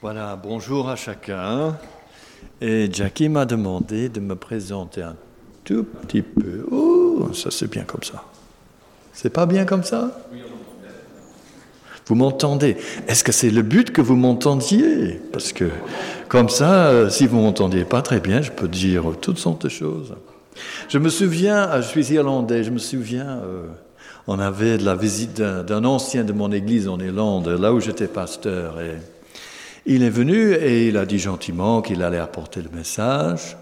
Voilà, bonjour à chacun. Et Jackie m'a demandé de me présenter un tout petit peu. Oh, ça c'est bien comme ça. C'est pas bien comme ça? Vous m'entendez Est-ce que c'est le but que vous m'entendiez? Parce que comme ça, euh, si vous m'entendiez pas très bien, je peux dire toutes sortes de choses. Je me souviens, ah, je suis irlandais, je me souviens, euh, on avait la visite d'un ancien de mon église en Irlande, là où j'étais pasteur. Et il est venu et il a dit gentiment qu'il allait apporter le message.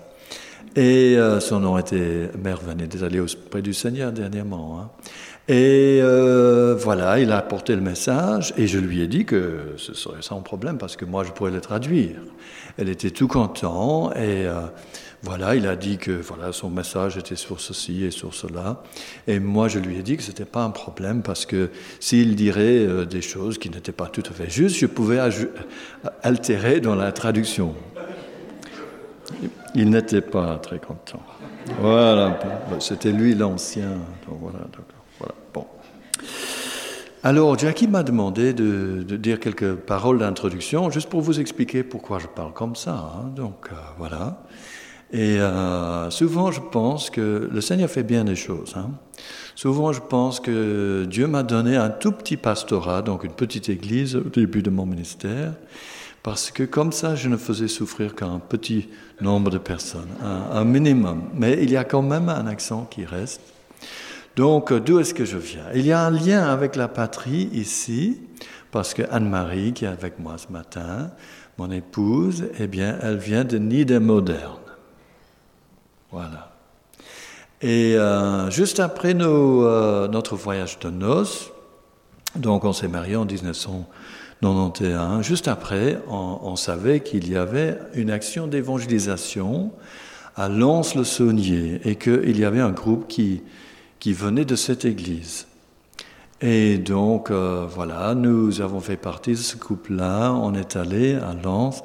Et euh, son nom était, mère venait d'aller auprès du Seigneur dernièrement. Hein. Et euh, voilà, il a apporté le message et je lui ai dit que ce serait sans problème parce que moi je pourrais le traduire. Elle était tout content et euh, voilà, il a dit que voilà son message était sur ceci et sur cela. Et moi je lui ai dit que c'était pas un problème parce que s'il dirait des choses qui n'étaient pas tout à fait justes, je pouvais altérer dans la traduction. Il n'était pas très content. Voilà, c'était lui l'ancien. Voilà, alors, Jackie m'a demandé de, dire quelques paroles d'introduction, juste pour vous expliquer pourquoi je parle comme ça. Hein. Donc, euh, voilà. Et euh, souvent, je pense que le Seigneur fait bien des choses. Hein. Souvent, je pense que Dieu m'a donné un tout petit pastorat, donc une petite église au début de mon ministère, parce que comme ça, je ne faisais souffrir qu'un petit nombre de personnes, un minimum. Mais il y a quand même un accent qui reste. Donc, d'où est-ce que je viens? Il y a un lien avec la patrie ici, parce que Anne-Marie, qui est avec moi ce matin, mon épouse, eh bien, elle vient de Niedermodern. Voilà. Et euh, juste après euh, notre voyage de noces, donc on s'est mariés en 1991, juste après, on, savait qu'il y avait une action d'évangélisation à Lens-le-Saunier et qu'il y avait un groupe qui, venait de cette église. Et donc, euh, voilà, nous avons fait partie de ce couple-là. On est allé à Lens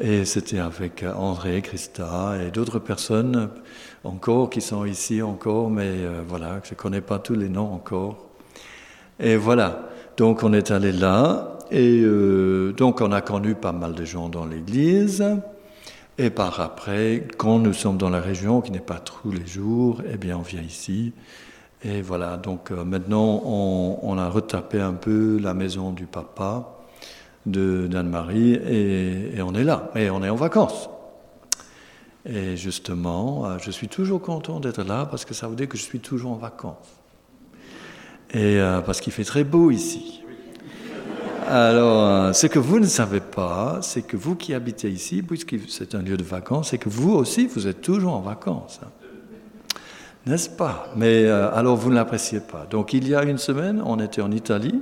et c'était avec André, Christa et d'autres personnes encore qui sont ici encore, mais euh, voilà, je ne connais pas tous les noms encore. Et voilà, donc on est allé là et euh, donc on a connu pas mal de gens dans l'église. Et par après, quand nous sommes dans la région, qui n'est pas tous les jours, eh bien on vient ici et voilà, donc euh, maintenant on, a retapé un peu la maison du papa d'Anne-Marie et, on est là, et on est en vacances. Et justement, euh, je suis toujours content d'être là parce que ça veut dire que je suis toujours en vacances. Et parce qu'il fait très beau ici. Alors, ce que vous ne savez pas, c'est que vous qui habitez ici, puisque c'est un lieu de vacances, c'est que vous aussi, vous êtes toujours en vacances. N'est-ce pas? Mais euh, alors vous ne l'appréciez pas. Donc il y a une semaine, on était en Italie.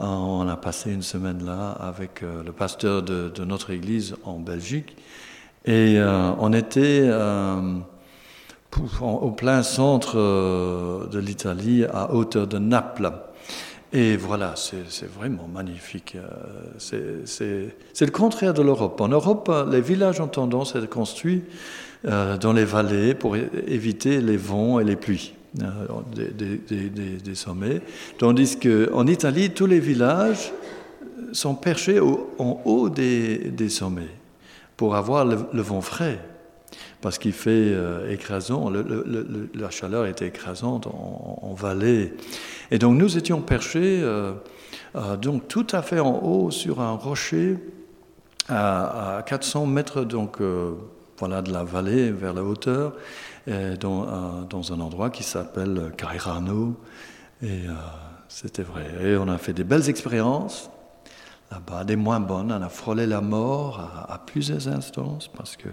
Euh, on a passé une semaine là avec euh, le pasteur de, notre église en Belgique. Et on était au plein centre de l'Italie, à hauteur de Naples. Et voilà, c'est vraiment magnifique. C'est le contraire de l'Europe. En Europe, les villages ont tendance à être construits euh, dans les vallées pour éviter les vents et les pluies euh, des, sommets. Tandis qu'en Italie, tous les villages sont perchés en haut des, sommets pour avoir le, vent frais. Parce qu'il fait euh, écrasant, la chaleur était écrasante en, vallée. Et donc nous étions perchés donc tout à fait en haut sur un rocher à, 400 mètres donc voilà, de la vallée vers la hauteur, dans, euh, un endroit qui s'appelle Cairano. Et euh, c'était vrai. Et on a fait des belles expériences là-bas, des moins bonnes. On a frôlé la mort à, plusieurs instances parce que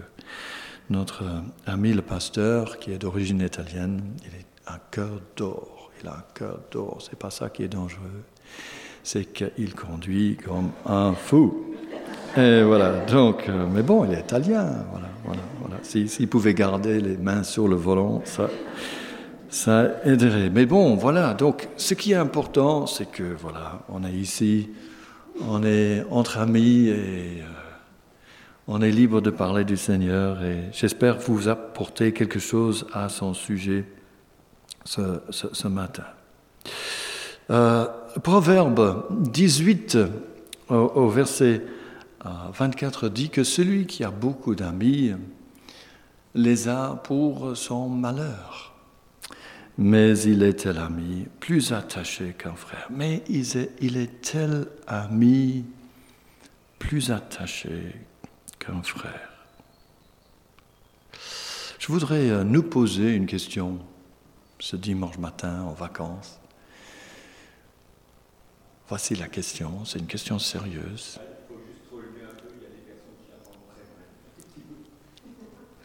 notre ami le pasteur, qui est d'origine italienne, il a un cœur d'or. Il a un cœur d'or. C'est pas ça qui est dangereux. C'est qu'il conduit comme un fou. Et voilà, donc, euh, mais bon, il est italien, voilà, voilà, voilà. S'il pouvait garder les mains sur le volant, ça, ça aiderait. Mais bon, voilà, donc, ce qui est important, c'est que, voilà, on est ici, on est entre amis et euh, on est libre de parler du Seigneur et j'espère vous apporter quelque chose à son sujet ce, ce, matin. Euh, Proverbe 18 au verset 24 dit que celui qui a beaucoup d'amis les a pour son malheur. Mais il est tel ami, plus attaché qu'un frère. Mais il est, il est tel ami, plus attaché frère. Je voudrais euh, nous poser une question ce dimanche matin en vacances. Voici la question, c'est une question sérieuse.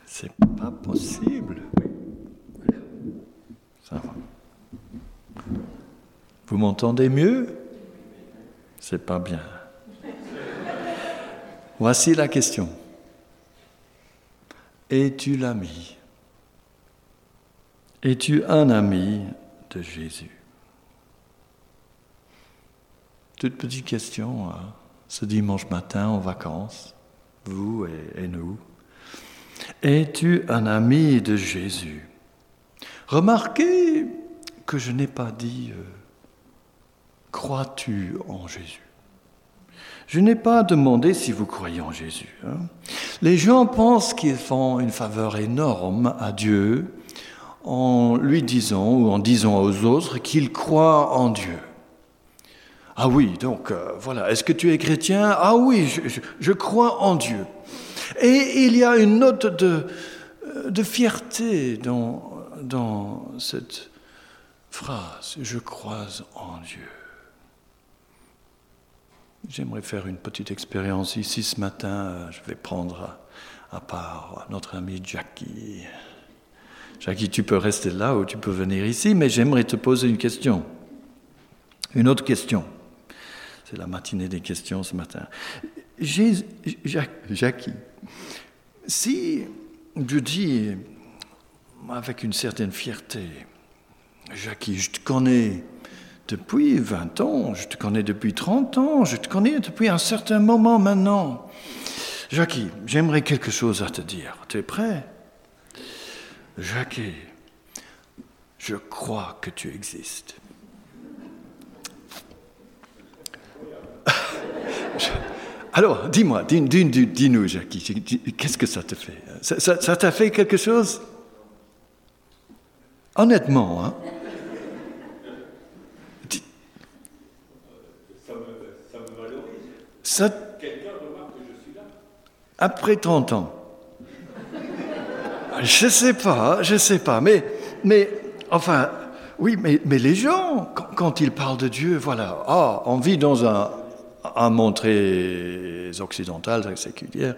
C'est pas possible. Ça va. Vous m'entendez mieux? C'est pas bien. Voici la question. Es-tu l'ami? Es-tu un ami de Jésus? Toute petite question hein, ce dimanche matin en vacances, vous et, nous. Es-tu un ami de Jésus? Remarquez que je n'ai pas dit euh, crois-tu en Jésus je n'ai pas demandé si vous croyez en Jésus. Hein. Les gens pensent qu'ils font une faveur énorme à Dieu en lui disant ou en disant aux autres qu'ils croient en Dieu. Ah oui, donc euh, voilà, est-ce que tu es chrétien? Ah oui, je, crois en Dieu. Et il y a une note de, euh, fierté dans, dans cette phrase, je crois en Dieu. J'aimerais faire une petite expérience ici ce matin. Je vais prendre à, part notre ami Jackie. Jackie, tu peux rester là ou tu peux venir ici, mais j'aimerais te poser une question. Une autre question. C'est la matinée des questions ce matin. Jackie, si je dis avec une certaine fierté, Jackie, je te connais depuis 20 ans, je te connais depuis 30 ans, je te connais depuis un certain moment maintenant. Jackie, j'aimerais quelque chose à te dire. Tu es prêt? Jackie, je crois que tu existes. Alors, dis-moi, dis-nous, Jackie, qu'est-ce que ça te fait? Ça t'a fait quelque chose? Honnêtement, hein? Ça... Quelqu'un remarque que je suis là Après 30 ans. Je sais pas, je sais pas, mais, mais enfin, oui, mais, mais les gens, quand, ils parlent de Dieu, voilà, ah, on vit dans un, un monde très occidental, très séculier.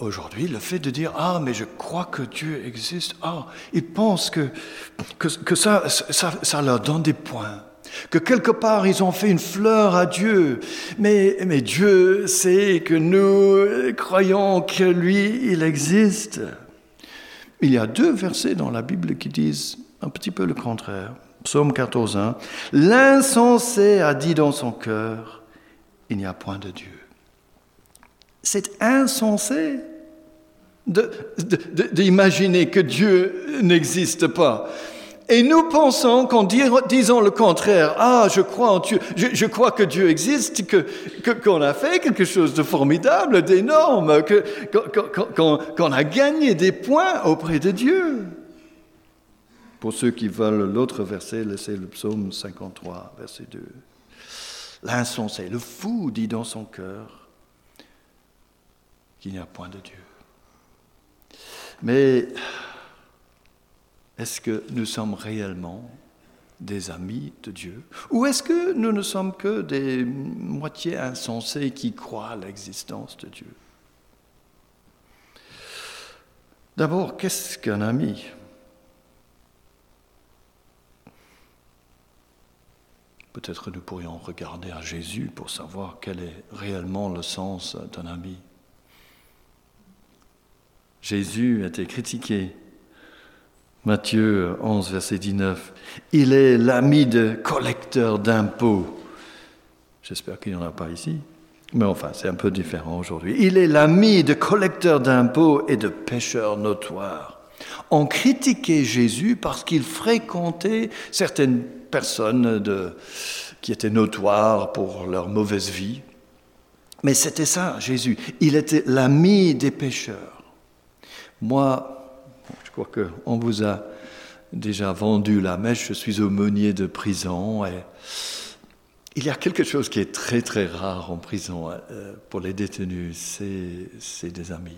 Aujourd'hui, le fait de dire Ah, mais je crois que Dieu existe, ah, ils pensent que, que, que ça, ça, ça leur donne des points que quelque part ils ont fait une fleur à Dieu, mais, mais Dieu sait que nous croyons que lui, il existe. Il y a deux versets dans la Bible qui disent un petit peu le contraire. Psaume 14, 1. L'insensé a dit dans son cœur, il n'y a point de Dieu. C'est insensé d'imaginer que Dieu n'existe pas. Et nous pensons qu'en disant le contraire, ah, je crois que Dieu existe, que qu'on a fait quelque chose de formidable, d'énorme, que qu'on a gagné des points auprès de Dieu. Pour ceux qui veulent l'autre verset, laissez le psaume 53, verset 2. L'insensé, le fou dit dans son cœur qu'il n'y a point de Dieu. Mais est-ce que nous sommes réellement des amis de Dieu? Ou est-ce que nous ne sommes que des moitiés insensés qui croient à l'existence de Dieu? D'abord, qu'est-ce qu'un ami? Peut-être nous pourrions regarder à Jésus pour savoir quel est réellement le sens d'un ami. Jésus a été critiqué Matthieu 11, verset 19. Il est l'ami de collecteurs d'impôts. J'espère qu'il n'y en a pas ici. Mais enfin, c'est un peu différent aujourd'hui. Il est l'ami de collecteurs d'impôts et de pêcheurs notoires. On critiquait Jésus parce qu'il fréquentait certaines personnes qui étaient notoires pour leur mauvaise vie. Mais c'était ça, Jésus. Il était l'ami des pécheurs. Moi, crois qu'on vous a déjà vendu la mèche, je suis aumônier de prison et il y a quelque chose qui est très très rare en prison euh, pour les détenus, c'est des amis.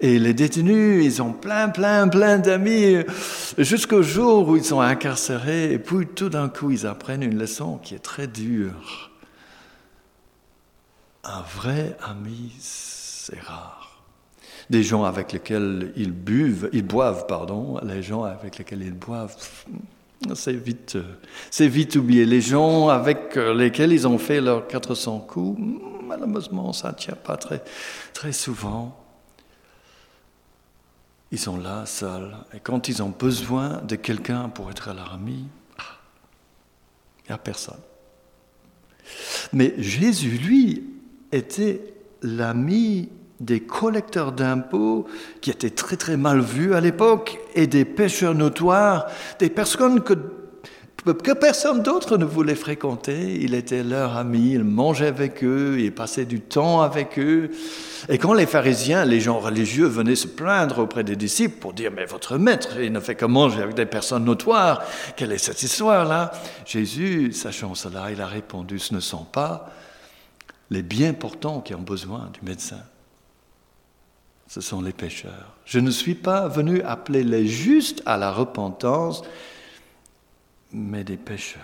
Et les détenus, ils ont plein, plein, plein d'amis jusqu'au jour où ils sont incarcérés et puis tout d'un coup ils apprennent une leçon qui est très dure. Un vrai ami, c'est rare. Des gens avec lesquels ils buvent, ils boivent, pardon, les gens avec lesquels ils boivent, c'est vite, c'est vite oublié. Les gens avec lesquels ils ont fait leurs 400 coups, malheureusement, ça ne tient pas très, très souvent. Ils sont là, seuls. Et quand ils ont besoin de quelqu'un pour être leur ami, ah, il n'y a personne. Mais Jésus, lui, était l'ami des collecteurs d'impôts qui étaient très très mal vus à l'époque et des pêcheurs notoires, des personnes que, que personne d'autre ne voulait fréquenter. Il était leur ami, il mangeait avec eux, il passait du temps avec eux. Et quand les pharisiens, les gens religieux venaient se plaindre auprès des disciples pour dire mais votre maître, il ne fait que manger avec des personnes notoires, quelle est cette histoire-là? Jésus, sachant cela, il a répondu ce ne sont pas les bien portants qui ont besoin du médecin. Ce sont les pécheurs. Je ne suis pas venu appeler les justes à la repentance, mais des pécheurs.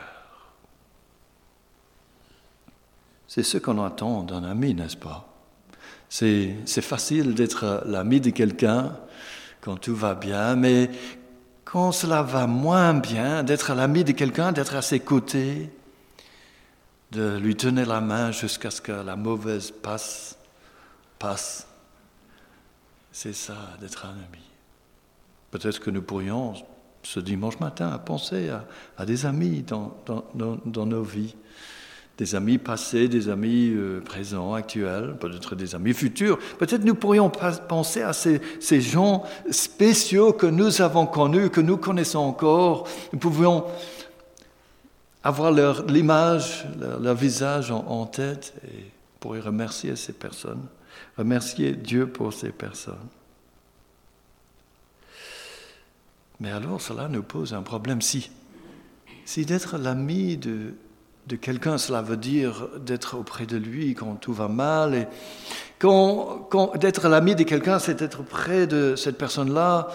C'est ce qu'on attend d'un ami, n'est-ce pas? C'est, facile d'être l'ami de quelqu'un quand tout va bien, mais quand cela va moins bien, d'être l'ami de quelqu'un, d'être à ses côtés, de lui tenir la main jusqu'à ce que la mauvaise passe, passe. C'est ça, d'être un ami. Peut-être que nous pourrions, ce dimanche matin, penser à, des amis dans, dans, nos vies. Des amis passés, des amis euh, présents, actuels, peut-être des amis futurs. Peut-être nous pourrions penser à ces, gens spéciaux que nous avons connus, que nous connaissons encore. Nous pouvions avoir leur, l'image, leur, visage en, tête et pourrait remercier ces personnes, remercier Dieu pour ces personnes. Mais alors cela nous pose un problème. Si, si d'être l'ami de, de quelqu'un, cela veut dire d'être auprès de lui quand tout va mal, et quand, quand d'être l'ami de quelqu'un, c'est d'être près de cette personne-là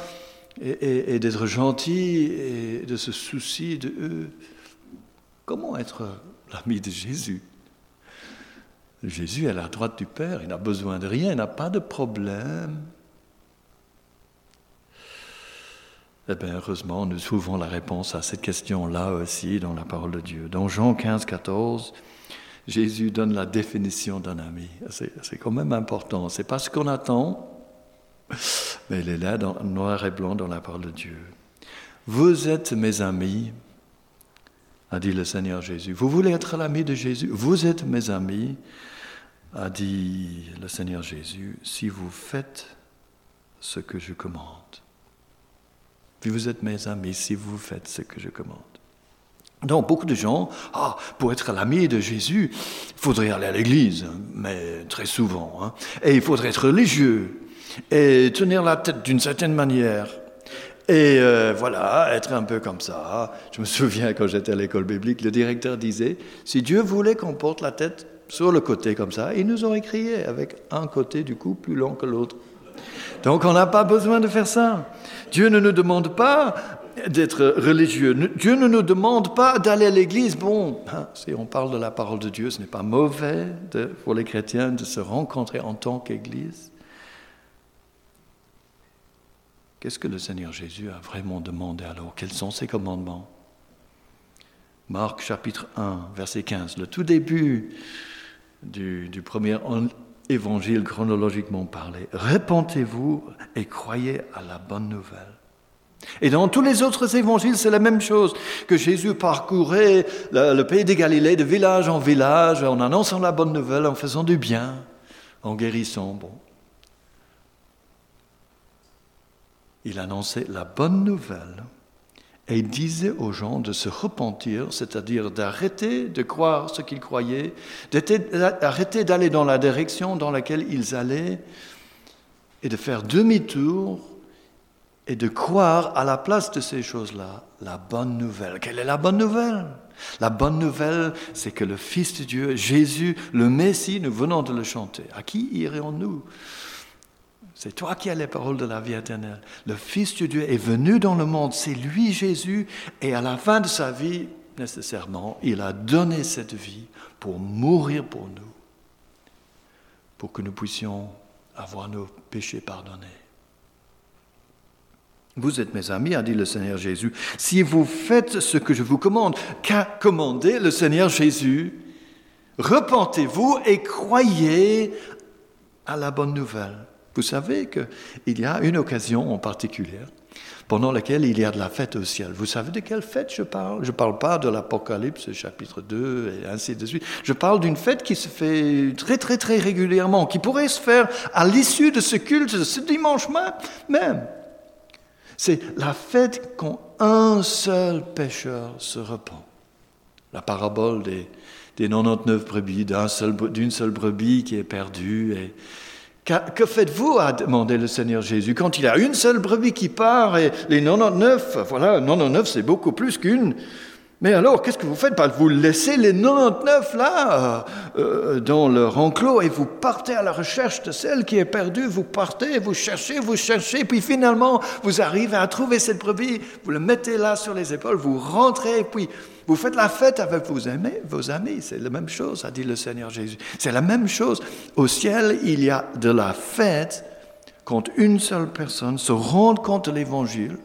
et, et d'être gentil et de se soucier de eux. Comment être l'ami de Jésus? Jésus est à la droite du Père, il n'a besoin de rien, il n'a pas de problème. Eh bien, heureusement, nous trouvons la réponse à cette question-là aussi dans la parole de Dieu. Dans Jean 15, 14, Jésus donne la définition d'un ami. C'est quand même important. C'est pas ce qu'on attend, mais il est là, dans, noir et blanc, dans la parole de Dieu. Vous êtes mes amis a dit le Seigneur Jésus. Vous voulez être l'ami de Jésus? Vous êtes mes amis, a dit le Seigneur Jésus, si vous faites ce que je commande. Vous êtes mes amis si vous faites ce que je commande. Donc beaucoup de gens, ah, pour être l'ami de Jésus, il faudrait aller à l'église, mais très souvent, hein. et il faudrait être religieux, et tenir la tête d'une certaine manière, et euh, voilà, être un peu comme ça. Je me souviens quand j'étais à l'école biblique, le directeur disait, si Dieu voulait qu'on porte la tête sur le côté comme ça, il nous aurait crié avec un côté du coup plus long que l'autre. Donc on n'a pas besoin de faire ça. Dieu ne nous demande pas d'être religieux. Dieu ne nous demande pas d'aller à l'église. Bon, hein, si on parle de la parole de Dieu, ce n'est pas mauvais pour les chrétiens de se rencontrer en tant qu'église. Qu'est-ce que le Seigneur Jésus a vraiment demandé alors? Quels sont ses commandements? Marc chapitre 1, verset 15, le tout début du, premier évangile chronologiquement parlé. Répentez-vous et croyez à la bonne nouvelle. Et dans tous les autres évangiles, c'est la même chose, que Jésus parcourait le, le pays de Galilée de village en village en annonçant la bonne nouvelle, en faisant du bien, en guérissant. Bon, il annonçait la bonne nouvelle et il disait aux gens de se repentir, c'est-à-dire d'arrêter de croire ce qu'ils croyaient, d'arrêter d'aller dans la direction dans laquelle ils allaient, et de faire demi-tour et de croire à la place de ces choses-là la bonne nouvelle. Quelle est la bonne nouvelle? La bonne nouvelle, c'est que le Fils de Dieu, Jésus, le Messie, nous venons de le chanter. À qui irions-nous c'est toi qui as les paroles de la vie éternelle. Le Fils de Dieu est venu dans le monde, c'est lui Jésus, et à la fin de sa vie, nécessairement, il a donné cette vie pour mourir pour nous, pour que nous puissions avoir nos péchés pardonnés. Vous êtes mes amis, a dit le Seigneur Jésus, si vous faites ce que je vous commande. Qu'a commandé le Seigneur Jésus? Repentez-vous et croyez à la bonne nouvelle. Vous savez qu'il y a une occasion en particulier pendant laquelle il y a de la fête au ciel. Vous savez de quelle fête je parle? Je ne parle pas de l'Apocalypse chapitre 2 et ainsi de suite. Je parle d'une fête qui se fait très très très régulièrement, qui pourrait se faire à l'issue de ce culte, de ce dimanche même. C'est la fête quand un seul pécheur se repent. La parabole des, des 99 brebis, d'une seul, seule brebis qui est perdue et que faites-vous a demandé le Seigneur Jésus quand il a une seule brebis qui part et les 99, voilà, 99 c'est beaucoup plus qu'une. Mais alors, qu'est-ce que vous faites? Bah, Vous laissez les 99 là, euh, dans leur enclos, et vous partez à la recherche de celle qui est perdue. Vous partez, vous cherchez, vous cherchez, puis finalement, vous arrivez à trouver cette brebis. Vous le mettez là sur les épaules, vous rentrez, puis vous faites la fête avec vos amis. Vos amis, c'est la même chose, a dit le Seigneur Jésus. C'est la même chose. Au ciel, il y a de la fête quand une seule personne se rend compte de l'Évangile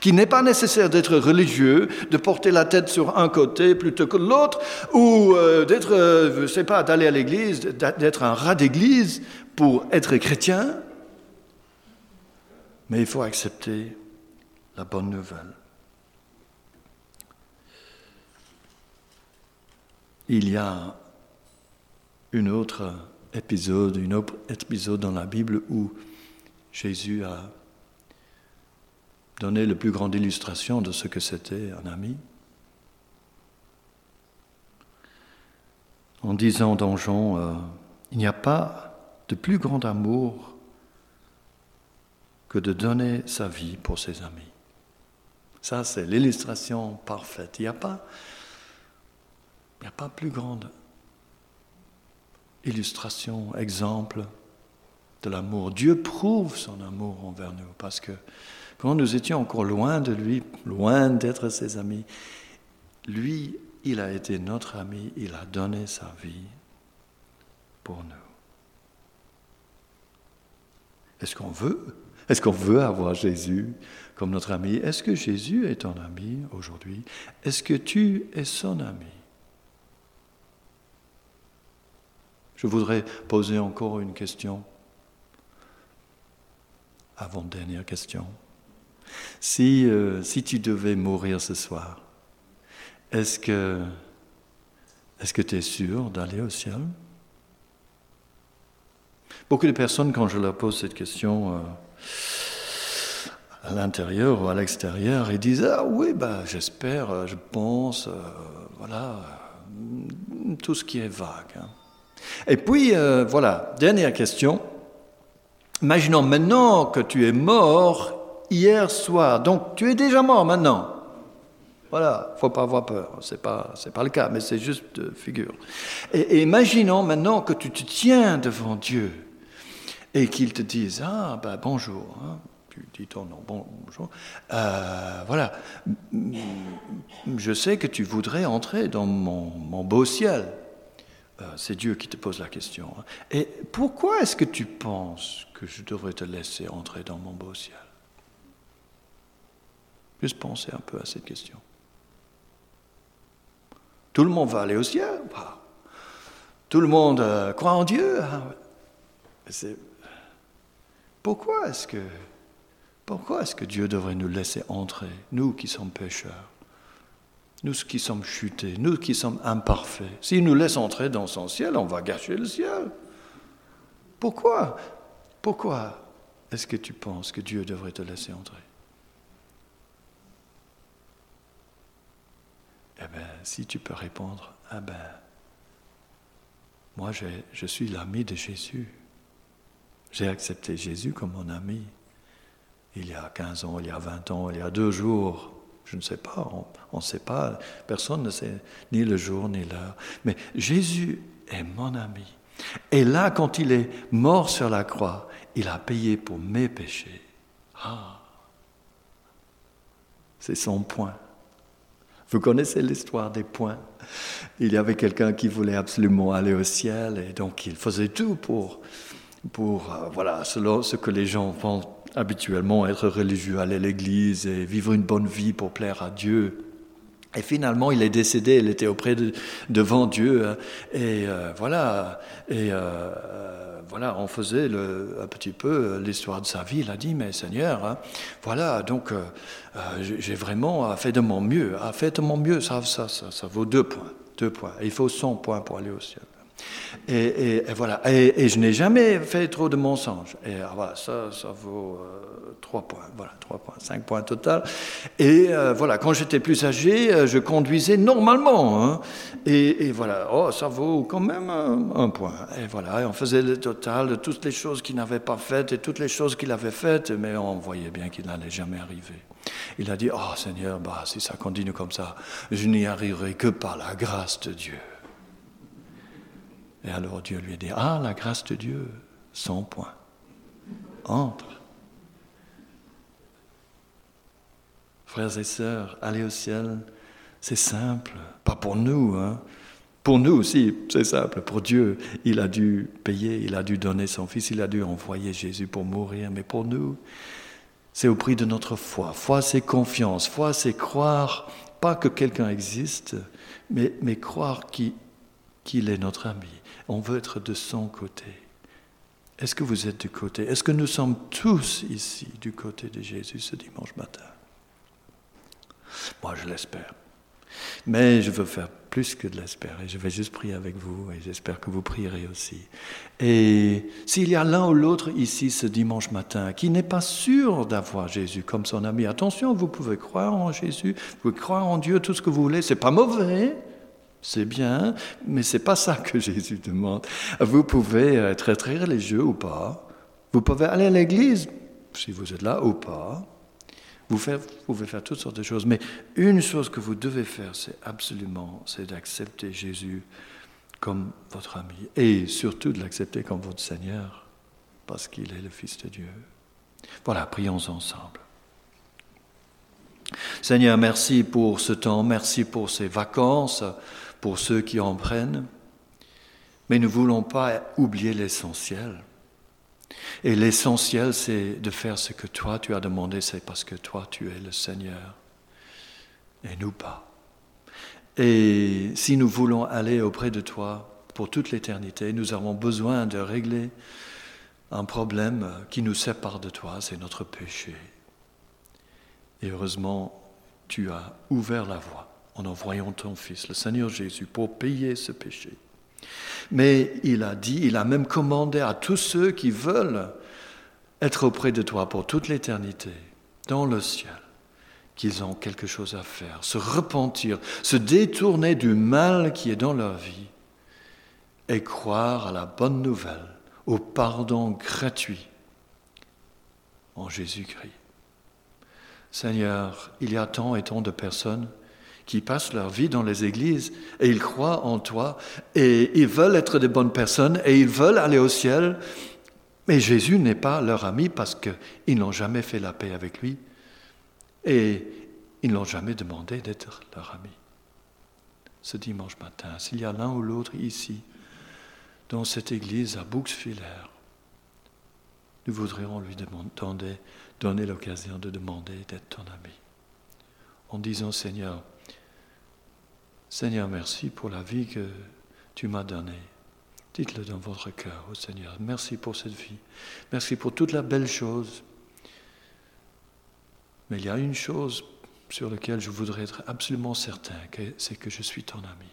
qu'il n'est pas nécessaire d'être religieux, de porter la tête sur un côté plutôt que l'autre, ou euh, d'être, euh, je ne sais pas, d'aller à l'église, d'être un rat d'église pour être chrétien. Mais il faut accepter la bonne nouvelle. Il y a un autre épisode, un autre épisode dans la Bible où Jésus a donner la plus grande illustration de ce que c'était un ami. En disant dans Jean, euh, il n'y a pas de plus grand amour que de donner sa vie pour ses amis. Ça, c'est l'illustration parfaite. Il n'y a pas, il n'y a pas plus grande illustration, exemple de l'amour. Dieu prouve son amour envers nous parce que quand nous étions encore loin de lui, loin d'être ses amis, lui, il a été notre ami, il a donné sa vie pour nous. Est-ce qu'on veut Est-ce qu'on veut avoir Jésus comme notre ami? Est-ce que Jésus est ton ami aujourd'hui? Est-ce que tu es son ami? Je voudrais poser encore une question. Avant-dernière question. Si, euh, si tu devais mourir ce soir, est-ce que est-ce que tu es sûr d'aller au ciel? Beaucoup de personnes, quand je leur pose cette question euh, à l'intérieur ou à l'extérieur, ils disent Ah oui, bah, j'espère, euh, je pense, voilà, tout ce qui est vague. Hein. Et puis, voilà, dernière question. Imaginons maintenant que tu es mort hier soir. Donc tu es déjà mort maintenant. Voilà, faut pas avoir peur. C'est pas, pas le cas, mais c'est juste de figure. Et, imaginons maintenant que tu te tiens devant Dieu et qu'il te dise ah ben bonjour. Hein. Tu dis ton nom, bonjour. Euh, voilà, je sais que tu voudrais entrer dans mon beau ciel. Euh, c'est Dieu qui te pose la question. Hein. Et pourquoi est-ce que tu penses que je devrais te laisser entrer dans mon beau ciel? Juste penser un peu à cette question. Tout le monde va aller au ciel. Tout le monde euh, croit en Dieu. Hein. Pourquoi est-ce que pourquoi est-ce que Dieu devrait nous laisser entrer, nous qui sommes pécheurs, nous qui sommes chutés, nous qui sommes imparfaits S'il nous laisse entrer dans son ciel, on va gâcher le ciel. Pourquoi? Pourquoi est-ce que tu penses que Dieu devrait te laisser entrer? Si tu peux répondre, ah ben, moi je suis l'ami de Jésus. J'ai accepté Jésus comme mon ami. Il y a 15 ans, il y a 20 ans, il y a deux jours. Je ne sais pas, on ne sait pas. Personne ne sait ni le jour ni l'heure. Mais Jésus est mon ami. Et là, quand il est mort sur la croix, il a payé pour mes péchés. Ah, c'est son point. Vous connaissez l'histoire des points? Il y avait quelqu'un qui voulait absolument aller au ciel et donc il faisait tout pour, pour euh, voilà, selon ce que les gens font habituellement, être religieux, aller à l'église et vivre une bonne vie pour plaire à Dieu. Et finalement, il est décédé, il était auprès de, devant Dieu. Euh, et euh, voilà, et voilà, on faisait un petit peu l'histoire de sa vie. Il a dit, mais Seigneur, hein, voilà, donc j'ai vraiment fait de mon mieux. fait de mon mieux, ça, ça, ça, ça vaut deux points. Deux points. Il faut 100 points pour aller au ciel. Et, voilà. Et, je n'ai jamais fait trop de mensonges. Et ah, voilà, ça, ça vaut euh, trois points. Voilà, trois points, cinq points total. Et euh, voilà, quand j'étais plus âgé, euh, je conduisais normalement. Hein. Et, voilà, oh, ça vaut quand même un, point. Et voilà, on faisait le total de toutes les choses qu'il n'avait pas faites et toutes les choses qu'il avait faites, mais on voyait bien qu'il n'allait jamais arriver. Il a dit, oh Seigneur, bah, si ça continue comme ça, je n'y arriverai que par la grâce de Dieu. Et alors Dieu lui a dit, ah, la grâce de Dieu, sans point. Entre. Frères et sœurs, aller au ciel, c'est simple. Pas pour nous, hein. Pour nous aussi, c'est simple. Pour Dieu, il a dû payer, il a dû donner son Fils, il a dû envoyer Jésus pour mourir. Mais pour nous, c'est au prix de notre foi. Foi, c'est confiance. Foi, c'est croire, pas que quelqu'un existe, mais, mais croire qu'il est notre ami on veut être de son côté. Est-ce que vous êtes du côté? Est-ce que nous sommes tous ici du côté de Jésus ce dimanche matin? Moi, je l'espère. Mais je veux faire plus que de l'espérer. Je vais juste prier avec vous et j'espère que vous prierez aussi. Et s'il y a l'un ou l'autre ici ce dimanche matin qui n'est pas sûr d'avoir Jésus comme son ami, attention, vous pouvez croire en Jésus, vous pouvez croire en Dieu, tout ce que vous voulez, c'est pas mauvais. C'est bien, mais c'est pas ça que Jésus demande. Vous pouvez être très religieux ou pas. Vous pouvez aller à l'église, si vous êtes là ou pas. Vous, pouvez faire toutes sortes de choses. Mais une chose que vous devez faire, c'est absolument, c'est d'accepter Jésus comme votre ami. Et surtout de l'accepter comme votre Seigneur, parce qu'il est le Fils de Dieu. Voilà, prions ensemble. Seigneur, merci pour ce temps, merci pour ces vacances pour ceux qui en prennent, mais nous ne voulons pas oublier l'essentiel. Et l'essentiel, c'est de faire ce que toi tu as demandé, c'est parce que toi tu es le Seigneur et nous pas. Et si nous voulons aller auprès de toi pour toute l'éternité, nous avons besoin de régler un problème qui nous sépare de toi, c'est notre péché. Et heureusement, tu as ouvert la voie en envoyant ton Fils, le Seigneur Jésus, pour payer ce péché. Mais il a dit, il a même commandé à tous ceux qui veulent être auprès de toi pour toute l'éternité, dans le ciel, qu'ils ont quelque chose à faire, se repentir, se détourner du mal qui est dans leur vie et croire à la bonne nouvelle, au pardon gratuit en Jésus-Christ. Seigneur, il y a tant et tant de personnes qui passent leur vie dans les églises et ils croient en toi et ils veulent être de bonnes personnes et ils veulent aller au ciel. Mais Jésus n'est pas leur ami parce qu'ils n'ont jamais fait la paix avec lui et ils n'ont jamais demandé d'être leur ami. Ce dimanche matin, s'il y a l'un ou l'autre ici, dans cette église à Bouxwiller, nous voudrions lui demander, donner l'occasion de demander d'être ton ami. En disant, Seigneur, Seigneur, merci pour la vie que tu m'as donnée. Dites-le dans votre cœur au Seigneur. Merci pour cette vie. Merci pour toute la belle chose. Mais il y a une chose sur laquelle je voudrais être absolument certain, c'est que je suis ton ami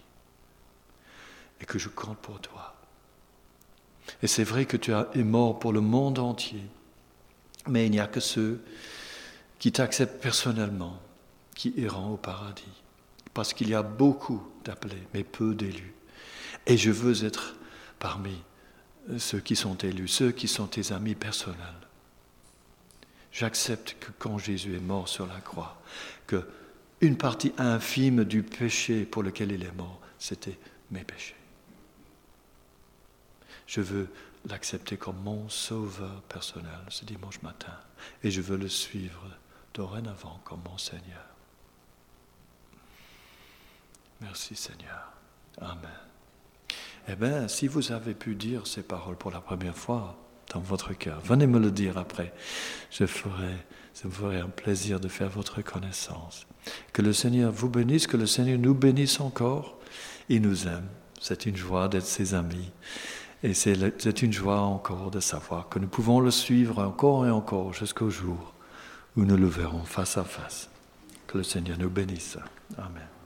et que je compte pour toi. Et c'est vrai que tu es mort pour le monde entier, mais il n'y a que ceux qui t'acceptent personnellement qui iront au paradis parce qu'il y a beaucoup d'appelés, mais peu d'élus. Et je veux être parmi ceux qui sont élus, ceux qui sont tes amis personnels. J'accepte que quand Jésus est mort sur la croix, que une partie infime du péché pour lequel il est mort, c'était mes péchés. Je veux l'accepter comme mon sauveur personnel ce dimanche matin et je veux le suivre dorénavant comme mon Seigneur. Merci Seigneur. Amen. Eh bien, si vous avez pu dire ces paroles pour la première fois dans votre cœur, venez me le dire après. Je ferai, un plaisir de faire votre connaissance. Que le Seigneur vous bénisse, que le Seigneur nous bénisse encore. Il nous aime. C'est une joie d'être ses amis. Et c'est une joie encore de savoir que nous pouvons le suivre encore et encore jusqu'au jour où nous le verrons face à face. Que le Seigneur nous bénisse. Amen.